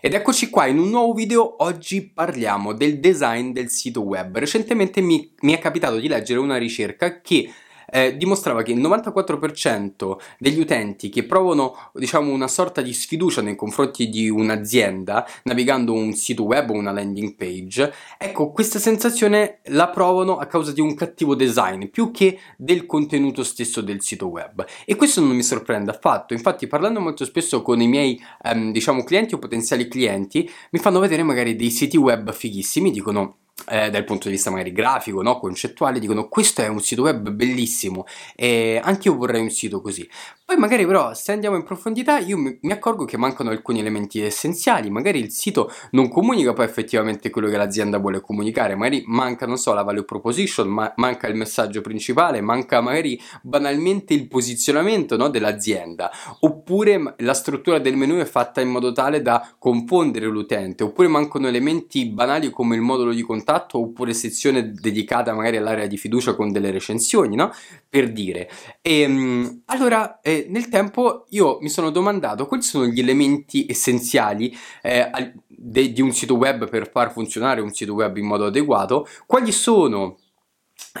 Ed eccoci qua in un nuovo video, oggi parliamo del design del sito web. Recentemente mi, mi, è capitato di leggere una ricerca che eh, dimostrava che il 94% degli utenti che provano diciamo una sorta di sfiducia nei confronti di un'azienda navigando un sito web o una landing page, ecco questa sensazione la provano a causa di un cattivo design più che del contenuto stesso del sito web. E questo non mi sorprende affatto, infatti parlando molto spesso con i miei ehm, diciamo clienti o potenziali clienti mi fanno vedere magari dei siti web fighissimi, dicono eh, dal punto di vista magari grafico, no? concettuale, dicono questo è un sito web bellissimo e anche io vorrei un sito così. Poi magari però se andiamo in profondità io mi, accorgo che mancano alcuni elementi essenziali, magari il sito non comunica poi effettivamente quello che l'azienda vuole comunicare, magari manca, non so, la value proposition, ma manca il messaggio principale, manca magari banalmente il posizionamento no, dell'azienda, oppure la struttura del menu è fatta in modo tale da confondere l'utente, oppure mancano elementi banali come il modulo di contatto, oppure sezione dedicata magari all'area di fiducia con delle recensioni, no? Per dire. E, ehm, allora... Eh, nel tempo io mi sono domandato quali sono gli elementi essenziali eh, de, di un sito web per far funzionare un sito web in modo adeguato, quali sono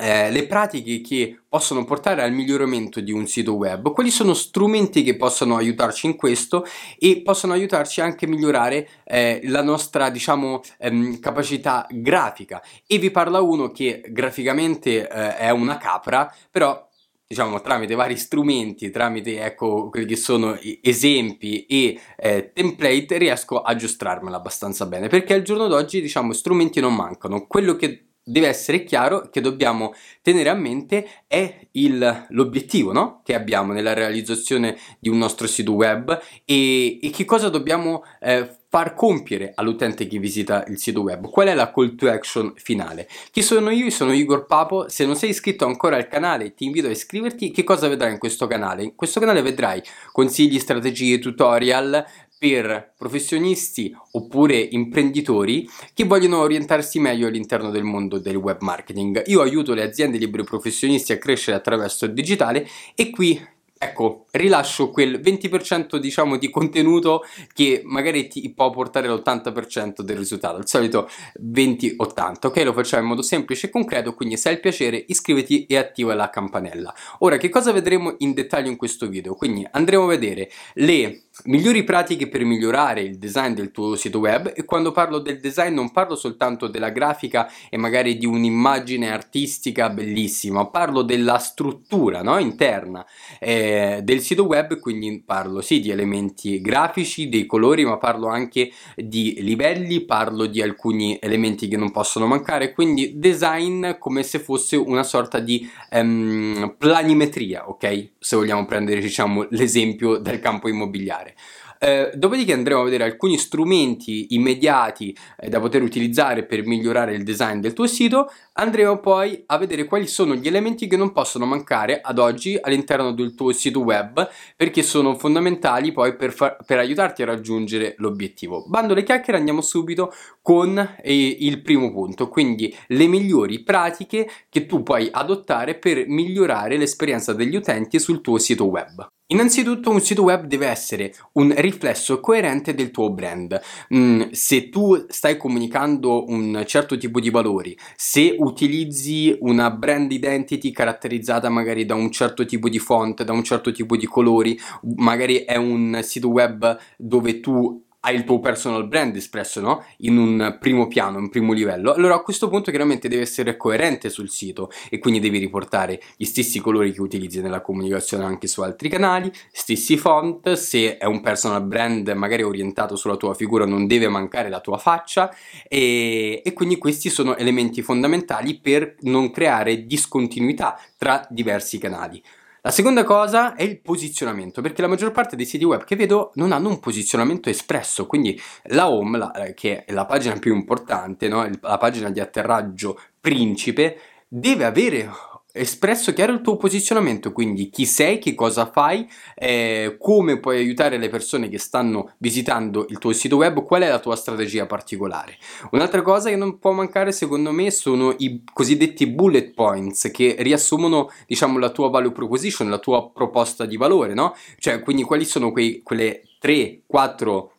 eh, le pratiche che possono portare al miglioramento di un sito web, quali sono strumenti che possono aiutarci in questo e possono aiutarci anche a migliorare eh, la nostra diciamo ehm, capacità grafica? E vi parla uno che graficamente eh, è una capra però diciamo tramite vari strumenti, tramite ecco quelli che sono esempi e eh, template riesco a aggiustarmela abbastanza bene. Perché al giorno d'oggi diciamo strumenti non mancano, quello che deve essere chiaro che dobbiamo tenere a mente è il, l'obiettivo no? che abbiamo nella realizzazione di un nostro sito web. E, e che cosa dobbiamo eh, far compiere all'utente che visita il sito web. Qual è la call to action finale? Chi sono io? Sono Igor Papo. Se non sei iscritto ancora al canale, ti invito a iscriverti. Che cosa vedrai in questo canale? In questo canale vedrai consigli, strategie, tutorial per professionisti oppure imprenditori che vogliono orientarsi meglio all'interno del mondo del web marketing. Io aiuto le aziende liberi professionisti a crescere attraverso il digitale e qui ecco, rilascio quel 20% diciamo di contenuto che magari ti può portare l'80% del risultato, il solito 20-80, ok? Lo facciamo in modo semplice e concreto, quindi se hai il piacere iscriviti e attiva la campanella. Ora, che cosa vedremo in dettaglio in questo video? Quindi andremo a vedere le migliori pratiche per migliorare il design del tuo sito web e quando parlo del design non parlo soltanto della grafica e magari di un'immagine artistica bellissima, parlo della struttura no? interna eh, del sito web, quindi parlo sì di elementi grafici, dei colori, ma parlo anche di livelli, parlo di alcuni elementi che non possono mancare, quindi design come se fosse una sorta di ehm, planimetria, ok? Se vogliamo prendere diciamo l'esempio del campo immobiliare. Eh, dopodiché andremo a vedere alcuni strumenti immediati eh, da poter utilizzare per migliorare il design del tuo sito. Andremo poi a vedere quali sono gli elementi che non possono mancare ad oggi all'interno del tuo sito web perché sono fondamentali poi per, far, per aiutarti a raggiungere l'obiettivo. Bando le chiacchiere, andiamo subito con eh, il primo punto, quindi le migliori pratiche che tu puoi adottare per migliorare l'esperienza degli utenti sul tuo sito web. Innanzitutto un sito web deve essere un riflesso coerente del tuo brand. Mm, se tu stai comunicando un certo tipo di valori, se utilizzi una brand identity caratterizzata magari da un certo tipo di font, da un certo tipo di colori, magari è un sito web dove tu hai il tuo personal brand espresso no? in un primo piano, un primo livello, allora a questo punto chiaramente deve essere coerente sul sito e quindi devi riportare gli stessi colori che utilizzi nella comunicazione anche su altri canali, stessi font, se è un personal brand magari orientato sulla tua figura non deve mancare la tua faccia e, e quindi questi sono elementi fondamentali per non creare discontinuità tra diversi canali. La seconda cosa è il posizionamento, perché la maggior parte dei siti web che vedo non hanno un posizionamento espresso, quindi la home, la, eh, che è la pagina più importante, no? la pagina di atterraggio principe, deve avere espresso chiaro il tuo posizionamento, quindi chi sei, che cosa fai, eh, come puoi aiutare le persone che stanno visitando il tuo sito web, qual è la tua strategia particolare. Un'altra cosa che non può mancare secondo me sono i cosiddetti bullet points che riassumono diciamo la tua value proposition, la tua proposta di valore, no? Cioè quindi quali sono quei, quelle 3, 4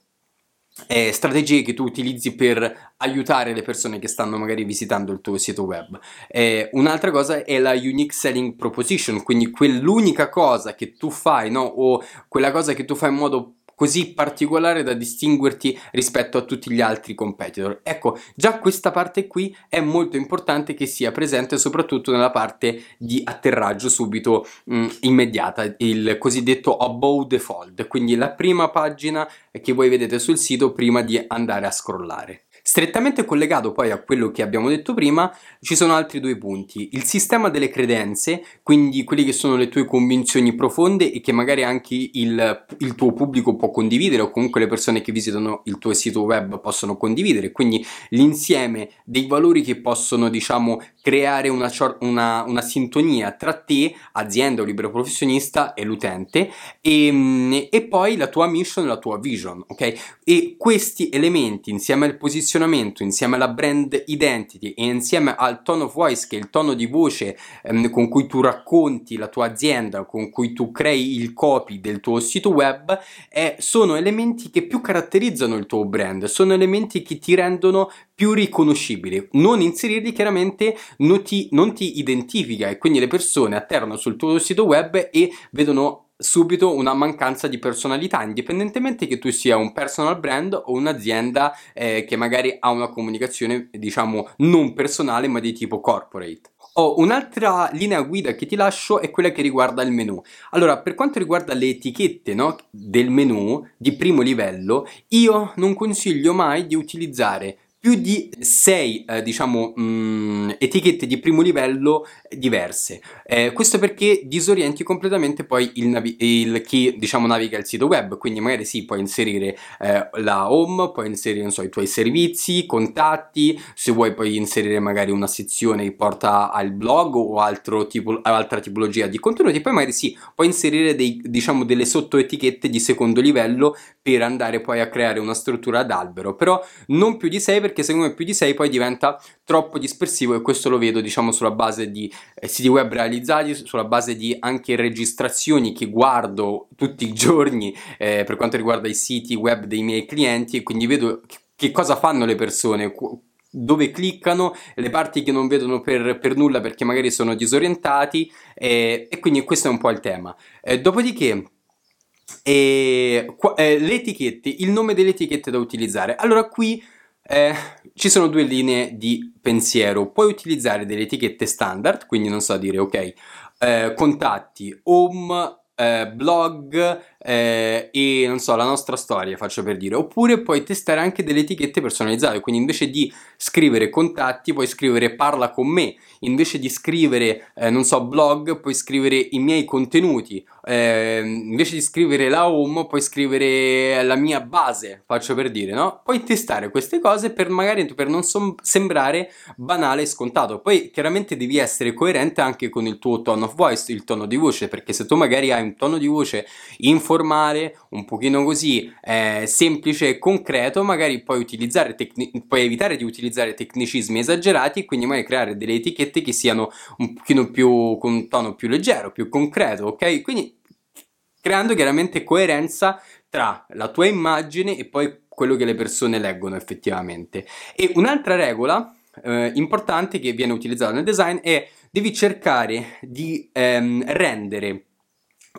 eh, strategie che tu utilizzi per aiutare le persone che stanno magari visitando il tuo sito web. Eh, un'altra cosa è la unique selling proposition, quindi quell'unica cosa che tu fai, no? O quella cosa che tu fai in modo così particolare da distinguerti rispetto a tutti gli altri competitor. Ecco, già questa parte qui è molto importante che sia presente soprattutto nella parte di atterraggio subito mh, mm, immediata, il cosiddetto above the fold, quindi la prima pagina che voi vedete sul sito prima di andare a scrollare. Strettamente collegato poi a quello che abbiamo detto prima, ci sono altri due punti. Il sistema delle credenze, quindi quelli che sono le tue convinzioni profonde e che magari anche il, il, tuo pubblico può condividere o comunque le persone che visitano il tuo sito web possono condividere, quindi l'insieme dei valori che possono, diciamo, creare una, una, una sintonia tra te, azienda o libero professionista e l'utente e, e poi la tua mission la tua vision, ok? E questi elementi insieme al posizionamento posizionamento insieme alla brand identity e insieme al tone of voice che è il tono di voce ehm, con cui tu racconti la tua azienda, con cui tu crei il copy del tuo sito web, eh, sono elementi che più caratterizzano il tuo brand, sono elementi che ti rendono più riconoscibile. Non inserirli chiaramente non ti, non ti identifica e quindi le persone atterrano sul tuo sito web e vedono subito una mancanza di personalità, indipendentemente che tu sia un personal brand o un'azienda eh, che magari ha una comunicazione, diciamo, non personale ma di tipo corporate. Oh, un'altra linea guida che ti lascio è quella che riguarda il menu. Allora, per quanto riguarda le etichette no, del menu di primo livello, io non consiglio mai di utilizzare più di 6 eh, diciamo mh, mm, etichette di primo livello diverse. Eh, questo perché disorienti completamente poi il, navi- il, chi diciamo naviga il sito web. Quindi magari sì puoi inserire eh, la home puoi inserire so, i tuoi servizi contatti se vuoi puoi inserire magari una sezione che porta al blog o altro tipo, altra tipologia di contenuti. Poi magari sì puoi inserire dei, diciamo delle sottoetichette di secondo livello per andare poi a creare una struttura ad albero però non più di 6 perché secondo me più di 6 poi diventa troppo dispersivo e questo lo vedo diciamo sulla base di eh, siti web realizzati, sulla base di anche registrazioni che guardo tutti i giorni eh, per quanto riguarda i siti web dei miei clienti e quindi vedo che cosa fanno le persone, dove cliccano, le parti che non vedono per, per nulla perché magari sono disorientati eh, e quindi questo è un po' il tema. Eh, dopodiché eh, qua, eh, le etichette, il nome delle etichette da utilizzare. Allora qui eh, ci sono due linee di pensiero. Puoi utilizzare delle etichette standard, quindi non so dire ok, eh, contatti, home, eh, blog eh, e non so, la nostra storia, faccio per dire. Oppure puoi testare anche delle etichette personalizzate, quindi invece di scrivere contatti puoi scrivere parla con me, invece di scrivere, eh, non so, blog puoi scrivere i miei contenuti, eh, invece di scrivere la home puoi scrivere la mia base, faccio per dire, no? Puoi testare queste cose per magari per non som- sembrare banale e scontato. Poi chiaramente devi essere coerente anche con il tuo tone of voice, il tono di voce, perché se tu magari hai un tono di voce informale, un pochino così eh, semplice e concreto, magari puoi utilizzare tecni- puoi evitare di utilizzare utilizzare tecnicismi esagerati e quindi magari creare delle etichette che siano un pochino più con un tono più leggero, più concreto, ok? Quindi creando chiaramente coerenza tra la tua immagine e poi quello che le persone leggono effettivamente. E un'altra regola eh, importante che viene utilizzata nel design è devi cercare di ehm, rendere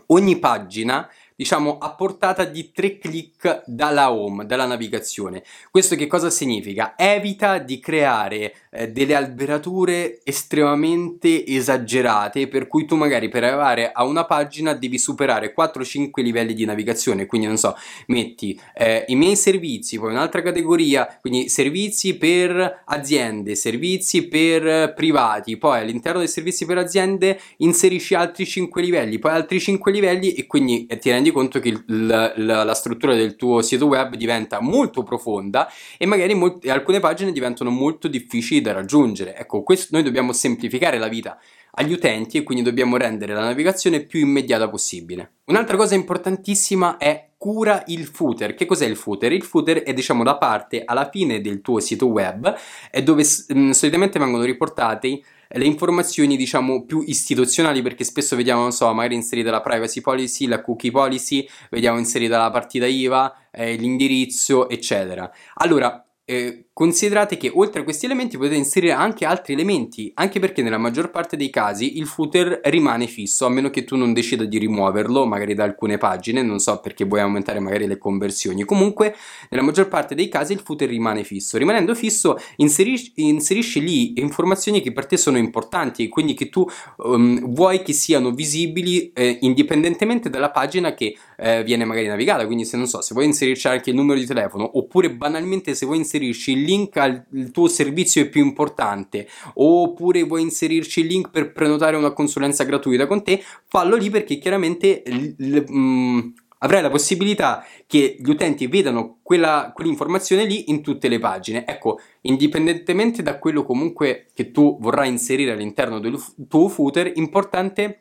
ogni pagina diciamo a portata di tre clic dalla home, dalla navigazione. Questo che cosa significa? Evita di creare eh, delle alberature estremamente esagerate per cui tu magari per arrivare a una pagina devi superare 4-5 livelli di navigazione, quindi non so, metti eh, i miei servizi, poi un'altra categoria, quindi servizi per aziende, servizi per privati, poi all'interno dei servizi per aziende inserisci altri 5 livelli, poi altri 5 livelli e quindi ti rendi rendi conto che il, la, la, struttura del tuo sito web diventa molto profonda e magari molti, alcune pagine diventano molto difficili da raggiungere. Ecco, questo, noi dobbiamo semplificare la vita agli utenti e quindi dobbiamo rendere la navigazione più immediata possibile. Un'altra cosa importantissima è cura il footer. Che cos'è il footer? Il footer è diciamo la parte alla fine del tuo sito web dove mh, solitamente vengono riportati le informazioni diciamo più istituzionali perché spesso vediamo, non so, magari inserita la privacy policy, la cookie policy, vediamo inserita la partita IVA, eh, l'indirizzo, eccetera. Allora, eh, considerate che oltre a questi elementi potete inserire anche altri elementi, anche perché nella maggior parte dei casi il footer rimane fisso, a meno che tu non decida di rimuoverlo, magari da alcune pagine, non so perché vuoi aumentare magari le conversioni. Comunque, nella maggior parte dei casi il footer rimane fisso. Rimanendo fisso, inserisci, inserisci lì informazioni che per te sono importanti, quindi che tu um, vuoi che siano visibili eh, indipendentemente dalla pagina che eh, viene magari navigata. Quindi, se non so, se vuoi inserirci anche il numero di telefono, oppure banalmente se vuoi inserirci il link al tuo servizio più importante oppure vuoi inserirci il link per prenotare una consulenza gratuita con te, fallo lì perché chiaramente l- l- mh, mm, avrai la possibilità che gli utenti vedano quella, quell'informazione lì in tutte le pagine. Ecco, indipendentemente da quello comunque che tu vorrai inserire all'interno del tuo footer, importante è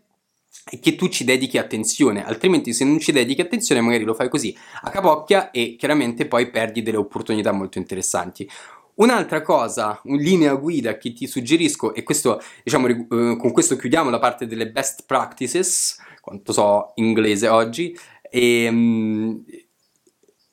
che tu ci dedichi attenzione, altrimenti se non ci dedichi attenzione magari lo fai così a capocchia e chiaramente poi perdi delle opportunità molto interessanti. Un'altra cosa, un linea guida che ti suggerisco, e questo, diciamo, eh, con questo chiudiamo la parte delle best practices, quanto so inglese oggi, e, um,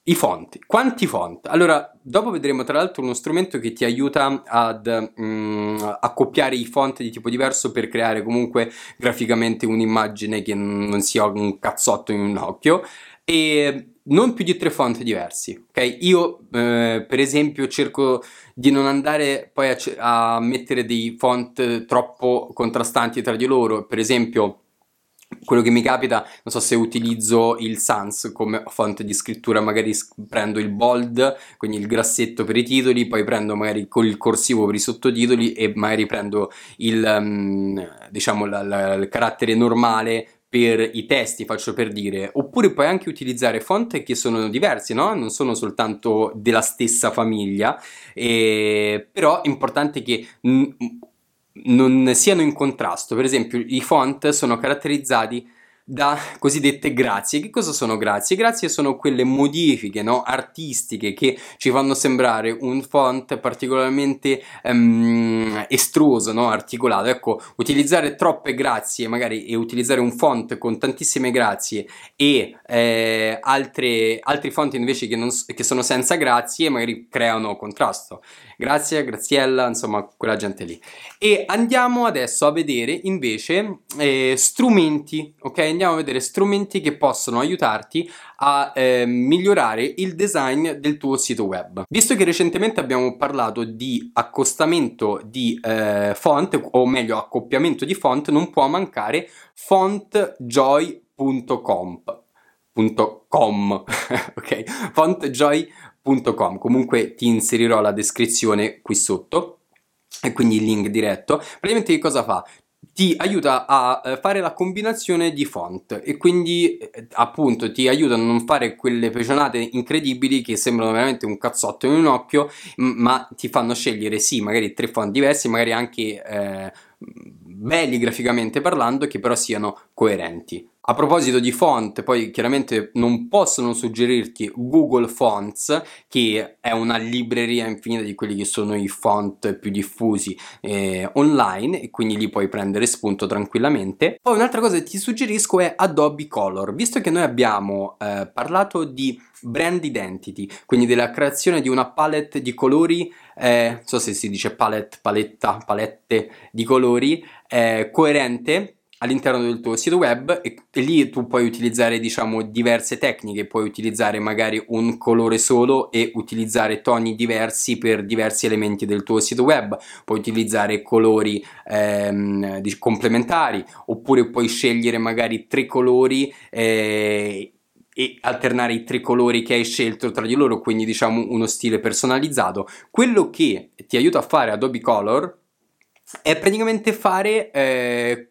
i font. Quanti font? Allora, dopo vedremo tra l'altro uno strumento che ti aiuta ad mm, accoppiare i font di tipo diverso per creare comunque graficamente un'immagine che non sia un cazzotto in un occhio e non più di tre font diversi, ok? Io eh, per esempio cerco di non andare poi a, a mettere dei font troppo contrastanti tra di loro, per esempio quello che mi capita, non so se utilizzo il sans come fonte di scrittura, magari prendo il bold, quindi il grassetto per i titoli, poi prendo magari il corsivo per i sottotitoli e magari prendo il, um, diciamo, la, la, il carattere normale per i testi, faccio per dire, oppure puoi anche utilizzare font che sono diversi, no? Non sono soltanto della stessa famiglia, e... però è importante che non siano in contrasto. Per esempio, i font sono caratterizzati da cosiddette grazie. Che cosa sono grazie? Grazie sono quelle modifiche no? artistiche che ci fanno sembrare un font particolarmente um, estruso, no? articolato. Ecco, utilizzare troppe grazie magari e utilizzare un font con tantissime grazie e eh, altre, altri font invece che, non, che sono senza grazie magari creano contrasto. Grazie, Graziella, insomma quella gente lì. E andiamo adesso a vedere invece eh, strumenti, ok? Andiamo a vedere strumenti che possono aiutarti a eh, migliorare il design del tuo sito web. Visto che recentemente abbiamo parlato di accostamento di eh, font, o meglio accoppiamento di font, non può mancare fontjoy.com. .com, ok? Fontjoy.com www.www.com comunque ti inserirò la descrizione qui sotto e quindi il link diretto. Praticamente che cosa fa? ti aiuta a eh, fare la combinazione di font e quindi eh, appunto ti aiuta a non fare quelle pecionate incredibili che sembrano veramente un cazzotto in un occhio ma ti fanno scegliere sì magari tre font diversi magari anche eh, belli graficamente parlando che però siano coerenti a proposito di font, poi chiaramente non possono suggerirti Google Fonts, che è una libreria infinita di quelli che sono i font più diffusi eh, online e quindi li puoi prendere spunto tranquillamente. Poi un'altra cosa che ti suggerisco è Adobe Color, visto che noi abbiamo eh, parlato di brand identity, quindi della creazione di una palette di colori, eh, non so se si dice palette, paletta, palette di colori, eh, coerente all'interno del tuo sito web e, e, lì tu puoi utilizzare diciamo diverse tecniche. Puoi utilizzare magari un colore solo e utilizzare toni diversi per diversi elementi del tuo sito web. Puoi utilizzare colori ehm, complementari oppure puoi scegliere magari tre colori eh, e alternare i tre colori che hai scelto tra di loro quindi diciamo uno stile personalizzato. Quello che ti aiuta a fare Adobe Color è praticamente fare eh,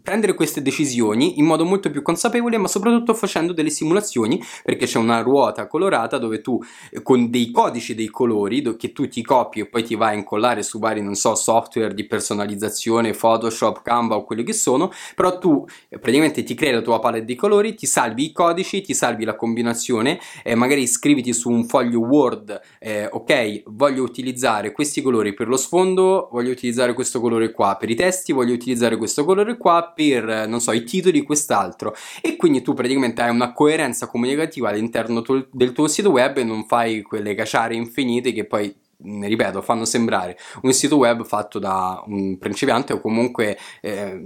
prendere queste decisioni in modo molto più consapevole ma soprattutto facendo delle simulazioni perché c'è una ruota colorata dove tu eh, con dei codici dei colori che tu ti copi e poi ti vai a incollare su vari non so software di personalizzazione Photoshop Canva o quelli che sono però tu eh, praticamente ti crei la tua palette di colori ti salvi i codici ti salvi la combinazione eh, magari scriviti su un foglio Word eh, ok voglio utilizzare questi colori per lo sfondo voglio utilizzare questo colore qua per i testi voglio utilizzare questo colore qua per, non so, i titoli quest'altro e quindi tu praticamente hai una coerenza comunicativa all'interno del tuo sito web e non fai quelle caciare infinite che poi ripeto, fanno sembrare un sito web fatto da un principiante o comunque eh,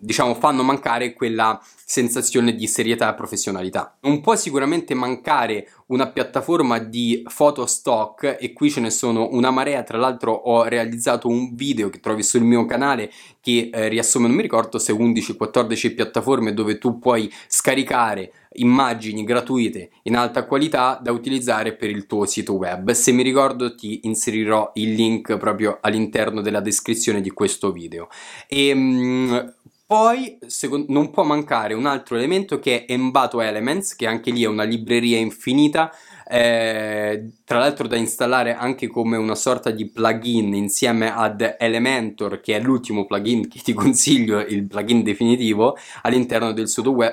diciamo fanno mancare quella sensazione di serietà e professionalità. Non può sicuramente mancare una piattaforma di foto stock e qui ce ne sono una marea, tra l'altro ho realizzato un video che trovi sul mio canale che eh, riassume, non mi ricordo se 11-14 piattaforme dove tu puoi scaricare immagini gratuite in alta qualità da utilizzare per il tuo sito web. Se mi ricordo ti inserirò il link proprio all'interno della descrizione di questo video. E, ehm, poi secondo, non può mancare un altro elemento che è Envato Elements, che anche lì è una libreria infinita eh, tra l'altro da installare anche come una sorta di plugin insieme ad Elementor che è l'ultimo plugin che ti consiglio, il plugin definitivo all'interno del,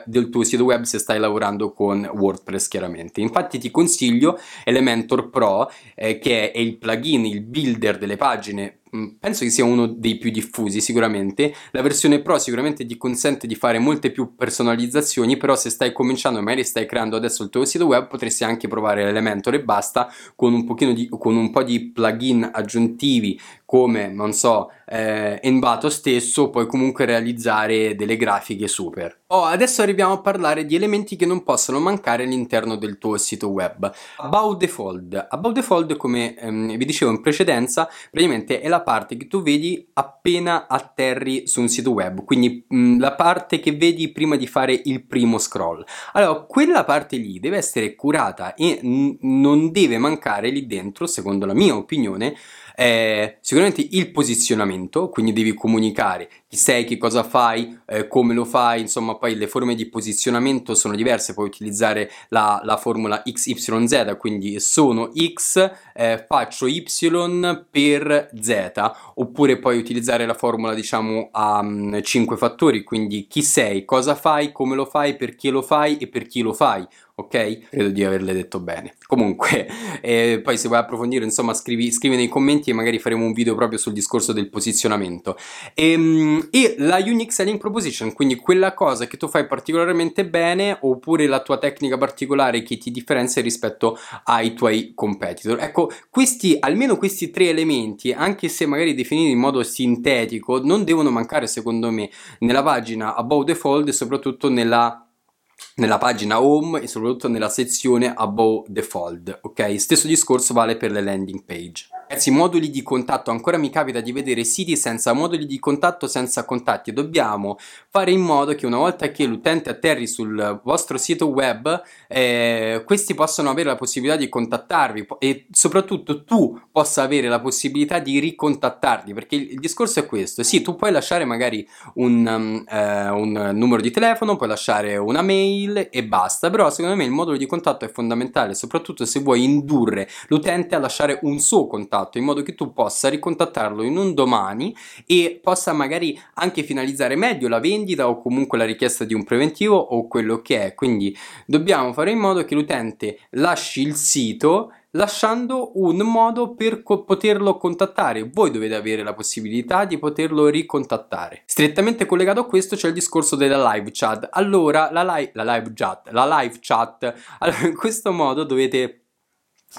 del, tuo sito web se stai lavorando con WordPress chiaramente. Infatti ti consiglio Elementor Pro eh, che è il plugin, il builder delle pagine penso che sia uno dei più diffusi sicuramente. La versione Pro sicuramente ti consente di fare molte più personalizzazioni, però se stai cominciando, magari stai creando adesso il tuo sito web, potresti anche provare l'Elementor e basta con un, di, con un po' di plugin aggiuntivi come, non so, eh, Envato stesso, puoi comunque realizzare delle grafiche super. Oh, adesso arriviamo a parlare di elementi che non possono mancare all'interno del tuo sito web. About the Fold. About the Fold, come ehm, vi dicevo in precedenza, praticamente è la parte che tu vedi appena atterri su un sito web, quindi mh, mm, la parte che vedi prima di fare il primo scroll. Allora, quella parte lì deve essere curata e n- non deve mancare lì dentro, secondo la mia opinione, eh, sicuramente il posizionamento, quindi devi comunicare chi sei, che cosa fai, eh, come lo fai, insomma poi le forme di posizionamento sono diverse, puoi utilizzare la, la formula XYZ, quindi sono X, eh, faccio Y per Z, oppure puoi utilizzare la formula diciamo a um, 5 fattori, quindi chi sei, cosa fai, come lo fai, perché lo fai e per chi lo fai, ok? Credo di averle detto bene. Comunque, eh, poi se vuoi approfondire, insomma, scrivi, scrivi, nei commenti e magari faremo un video proprio sul discorso del posizionamento. E, ehm, e, la Unique Selling Proposition, quindi quella cosa che tu fai particolarmente bene oppure la tua tecnica particolare che ti differenzia rispetto ai tuoi competitor. Ecco, questi, almeno questi tre elementi, anche se magari definiti in modo sintetico, non devono mancare secondo me nella pagina About the Fold e soprattutto nella nella pagina home e soprattutto nella sezione above the fold ok stesso discorso vale per le landing page Ragazzi, moduli di contatto, ancora mi capita di vedere siti senza moduli di contatto, senza contatti. Dobbiamo fare in modo che una volta che l'utente atterri sul vostro sito web, eh, questi possano avere la possibilità di contattarvi e soprattutto tu possa avere la possibilità di ricontattarli, perché il, discorso è questo. Sì, tu puoi lasciare magari un, um, eh, un numero di telefono, puoi lasciare una mail e basta, però secondo me il modulo di contatto è fondamentale, soprattutto se vuoi indurre l'utente a lasciare un suo contatto fatto in modo che tu possa ricontattarlo in un domani e possa magari anche finalizzare meglio la vendita o comunque la richiesta di un preventivo o quello che è. Quindi dobbiamo fare in modo che l'utente lasci il sito lasciando un modo per co- poterlo contattare. Voi dovete avere la possibilità di poterlo ricontattare. Strettamente collegato a questo c'è il discorso della live chat. Allora, la, li- la live chat, la live chat, allora, in questo modo dovete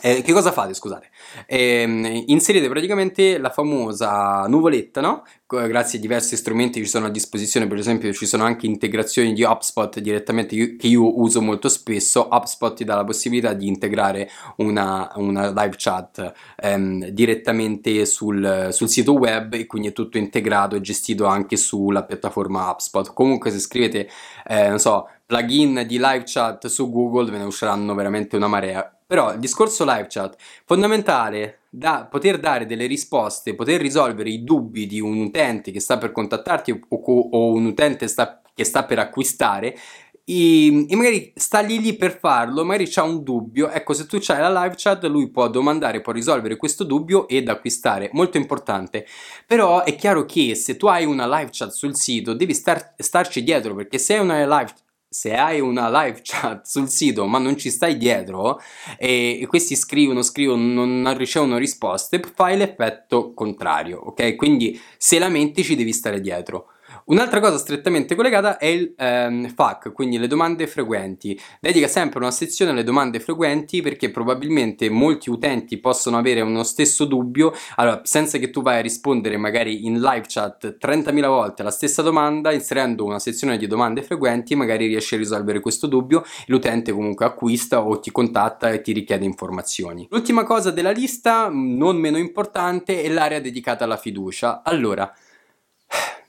eh, che cosa fate, scusate? Eh, inserite praticamente la famosa nuvoletta, no? Grazie a diversi strumenti che ci sono a disposizione, per esempio ci sono anche integrazioni di HubSpot direttamente che io uso molto spesso. HubSpot ti dà la possibilità di integrare una, una live chat ehm, direttamente sul, sul, sito web e quindi è tutto integrato e gestito anche sulla piattaforma HubSpot. Comunque se scrivete, eh, non so, plugin di live chat su Google ve ne usciranno veramente una marea Però il discorso live chat, fondamentale da poter dare delle risposte, poter risolvere i dubbi di un utente che sta per contattarti o, o un utente sta, che sta per acquistare, e, e, magari sta lì lì per farlo, magari c'ha un dubbio, ecco se tu c'hai la live chat lui può domandare, può risolvere questo dubbio ed acquistare, molto importante, però è chiaro che se tu hai una live chat sul sito devi star, starci dietro perché se hai una live se hai una live chat sul sito ma non ci stai dietro e, questi scrivono, scrivono, non ricevono risposte, fai l'effetto contrario, ok? Quindi se lamenti ci devi stare dietro. Un'altra cosa strettamente collegata è il ehm, FAQ, quindi le domande frequenti. Dedica sempre una sezione alle domande frequenti perché probabilmente molti utenti possono avere uno stesso dubbio, allora senza che tu vai a rispondere magari in live chat 30.000 volte la stessa domanda, inserendo una sezione di domande frequenti magari riesci a risolvere questo dubbio, l'utente comunque acquista o ti contatta e ti richiede informazioni. L'ultima cosa della lista, non meno importante, è l'area dedicata alla fiducia. Allora,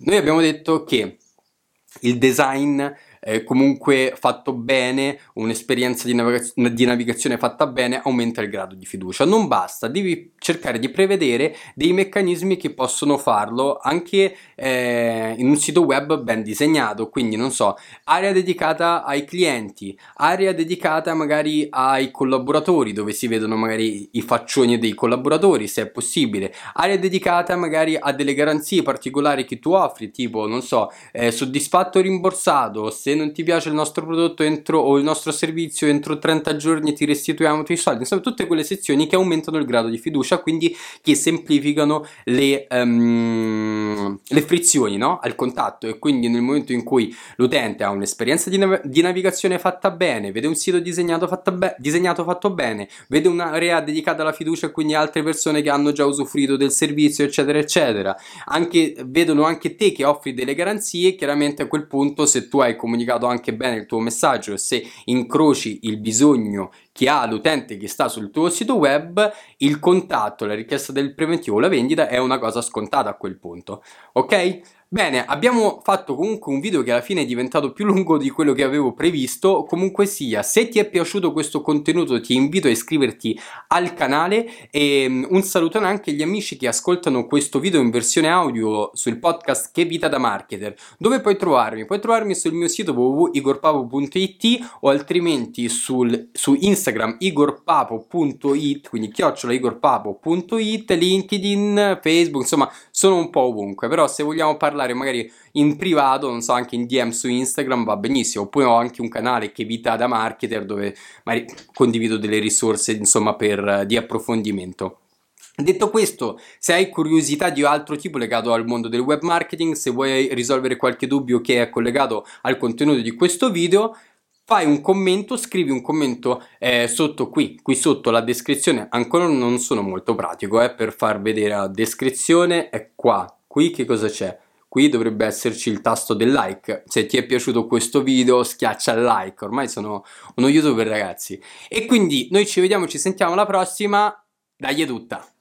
noi abbiamo detto che il design comunque fatto bene, un'esperienza di, navigaz- di, navigazione fatta bene aumenta il grado di fiducia. Non basta, devi cercare di prevedere dei meccanismi che possono farlo anche eh, in un sito web ben disegnato, quindi non so, area dedicata ai clienti, area dedicata magari ai collaboratori dove si vedono magari i faccioni dei collaboratori se è possibile, area dedicata magari a delle garanzie particolari che tu offri, tipo non so, eh, soddisfatto o rimborsato, se non ti piace il nostro prodotto entro, o il nostro servizio entro 30 giorni ti restituiamo i tuoi soldi. Insomma, tutte quelle sezioni che aumentano il grado di fiducia, quindi che semplificano le, um, le frizioni no? al contatto e quindi nel momento in cui l'utente ha un'esperienza di, nav- di, navigazione fatta bene, vede un sito disegnato, be- disegnato fatto bene, vede un'area dedicata alla fiducia e quindi altre persone che hanno già usufruito del servizio, eccetera, eccetera. Anche, vedono anche te che offri delle garanzie, chiaramente a quel punto se tu hai comunicato comunicato anche bene il tuo messaggio se incroci il bisogno che ha l'utente che sta sul tuo sito web, il contatto, la richiesta del preventivo, la vendita è una cosa scontata a quel punto. Ok? Bene, abbiamo fatto comunque un video che alla fine è diventato più lungo di quello che avevo previsto, comunque sia, se ti è piaciuto questo contenuto ti invito a iscriverti al canale e mm, un saluto anche agli amici che ascoltano questo video in versione audio sul podcast Che Vita da Marketer. Dove puoi trovarmi? Puoi trovarmi sul mio sito www.igorpapo.it o altrimenti sul, su Instagram igorpapo.it, quindi chiocciola LinkedIn, Facebook, insomma sono un po' ovunque, però se vogliamo parlare parlare magari in privato, non so, anche in DM su Instagram va benissimo, oppure ho anche un canale che vita da marketer dove condivido delle risorse, insomma, per, di approfondimento. Detto questo, se hai curiosità di altro tipo legato al mondo del web marketing, se vuoi risolvere qualche dubbio che è collegato al contenuto di questo video, fai un commento, scrivi un commento eh, sotto qui, qui sotto la descrizione, ancora non sono molto pratico eh, per far vedere la descrizione, è qua, qui che cosa c'è? Qui dovrebbe esserci il tasto del like. Se ti è piaciuto questo video schiaccia il like, ormai sono uno youtuber ragazzi. E quindi noi ci vediamo, ci sentiamo alla prossima, è tutta!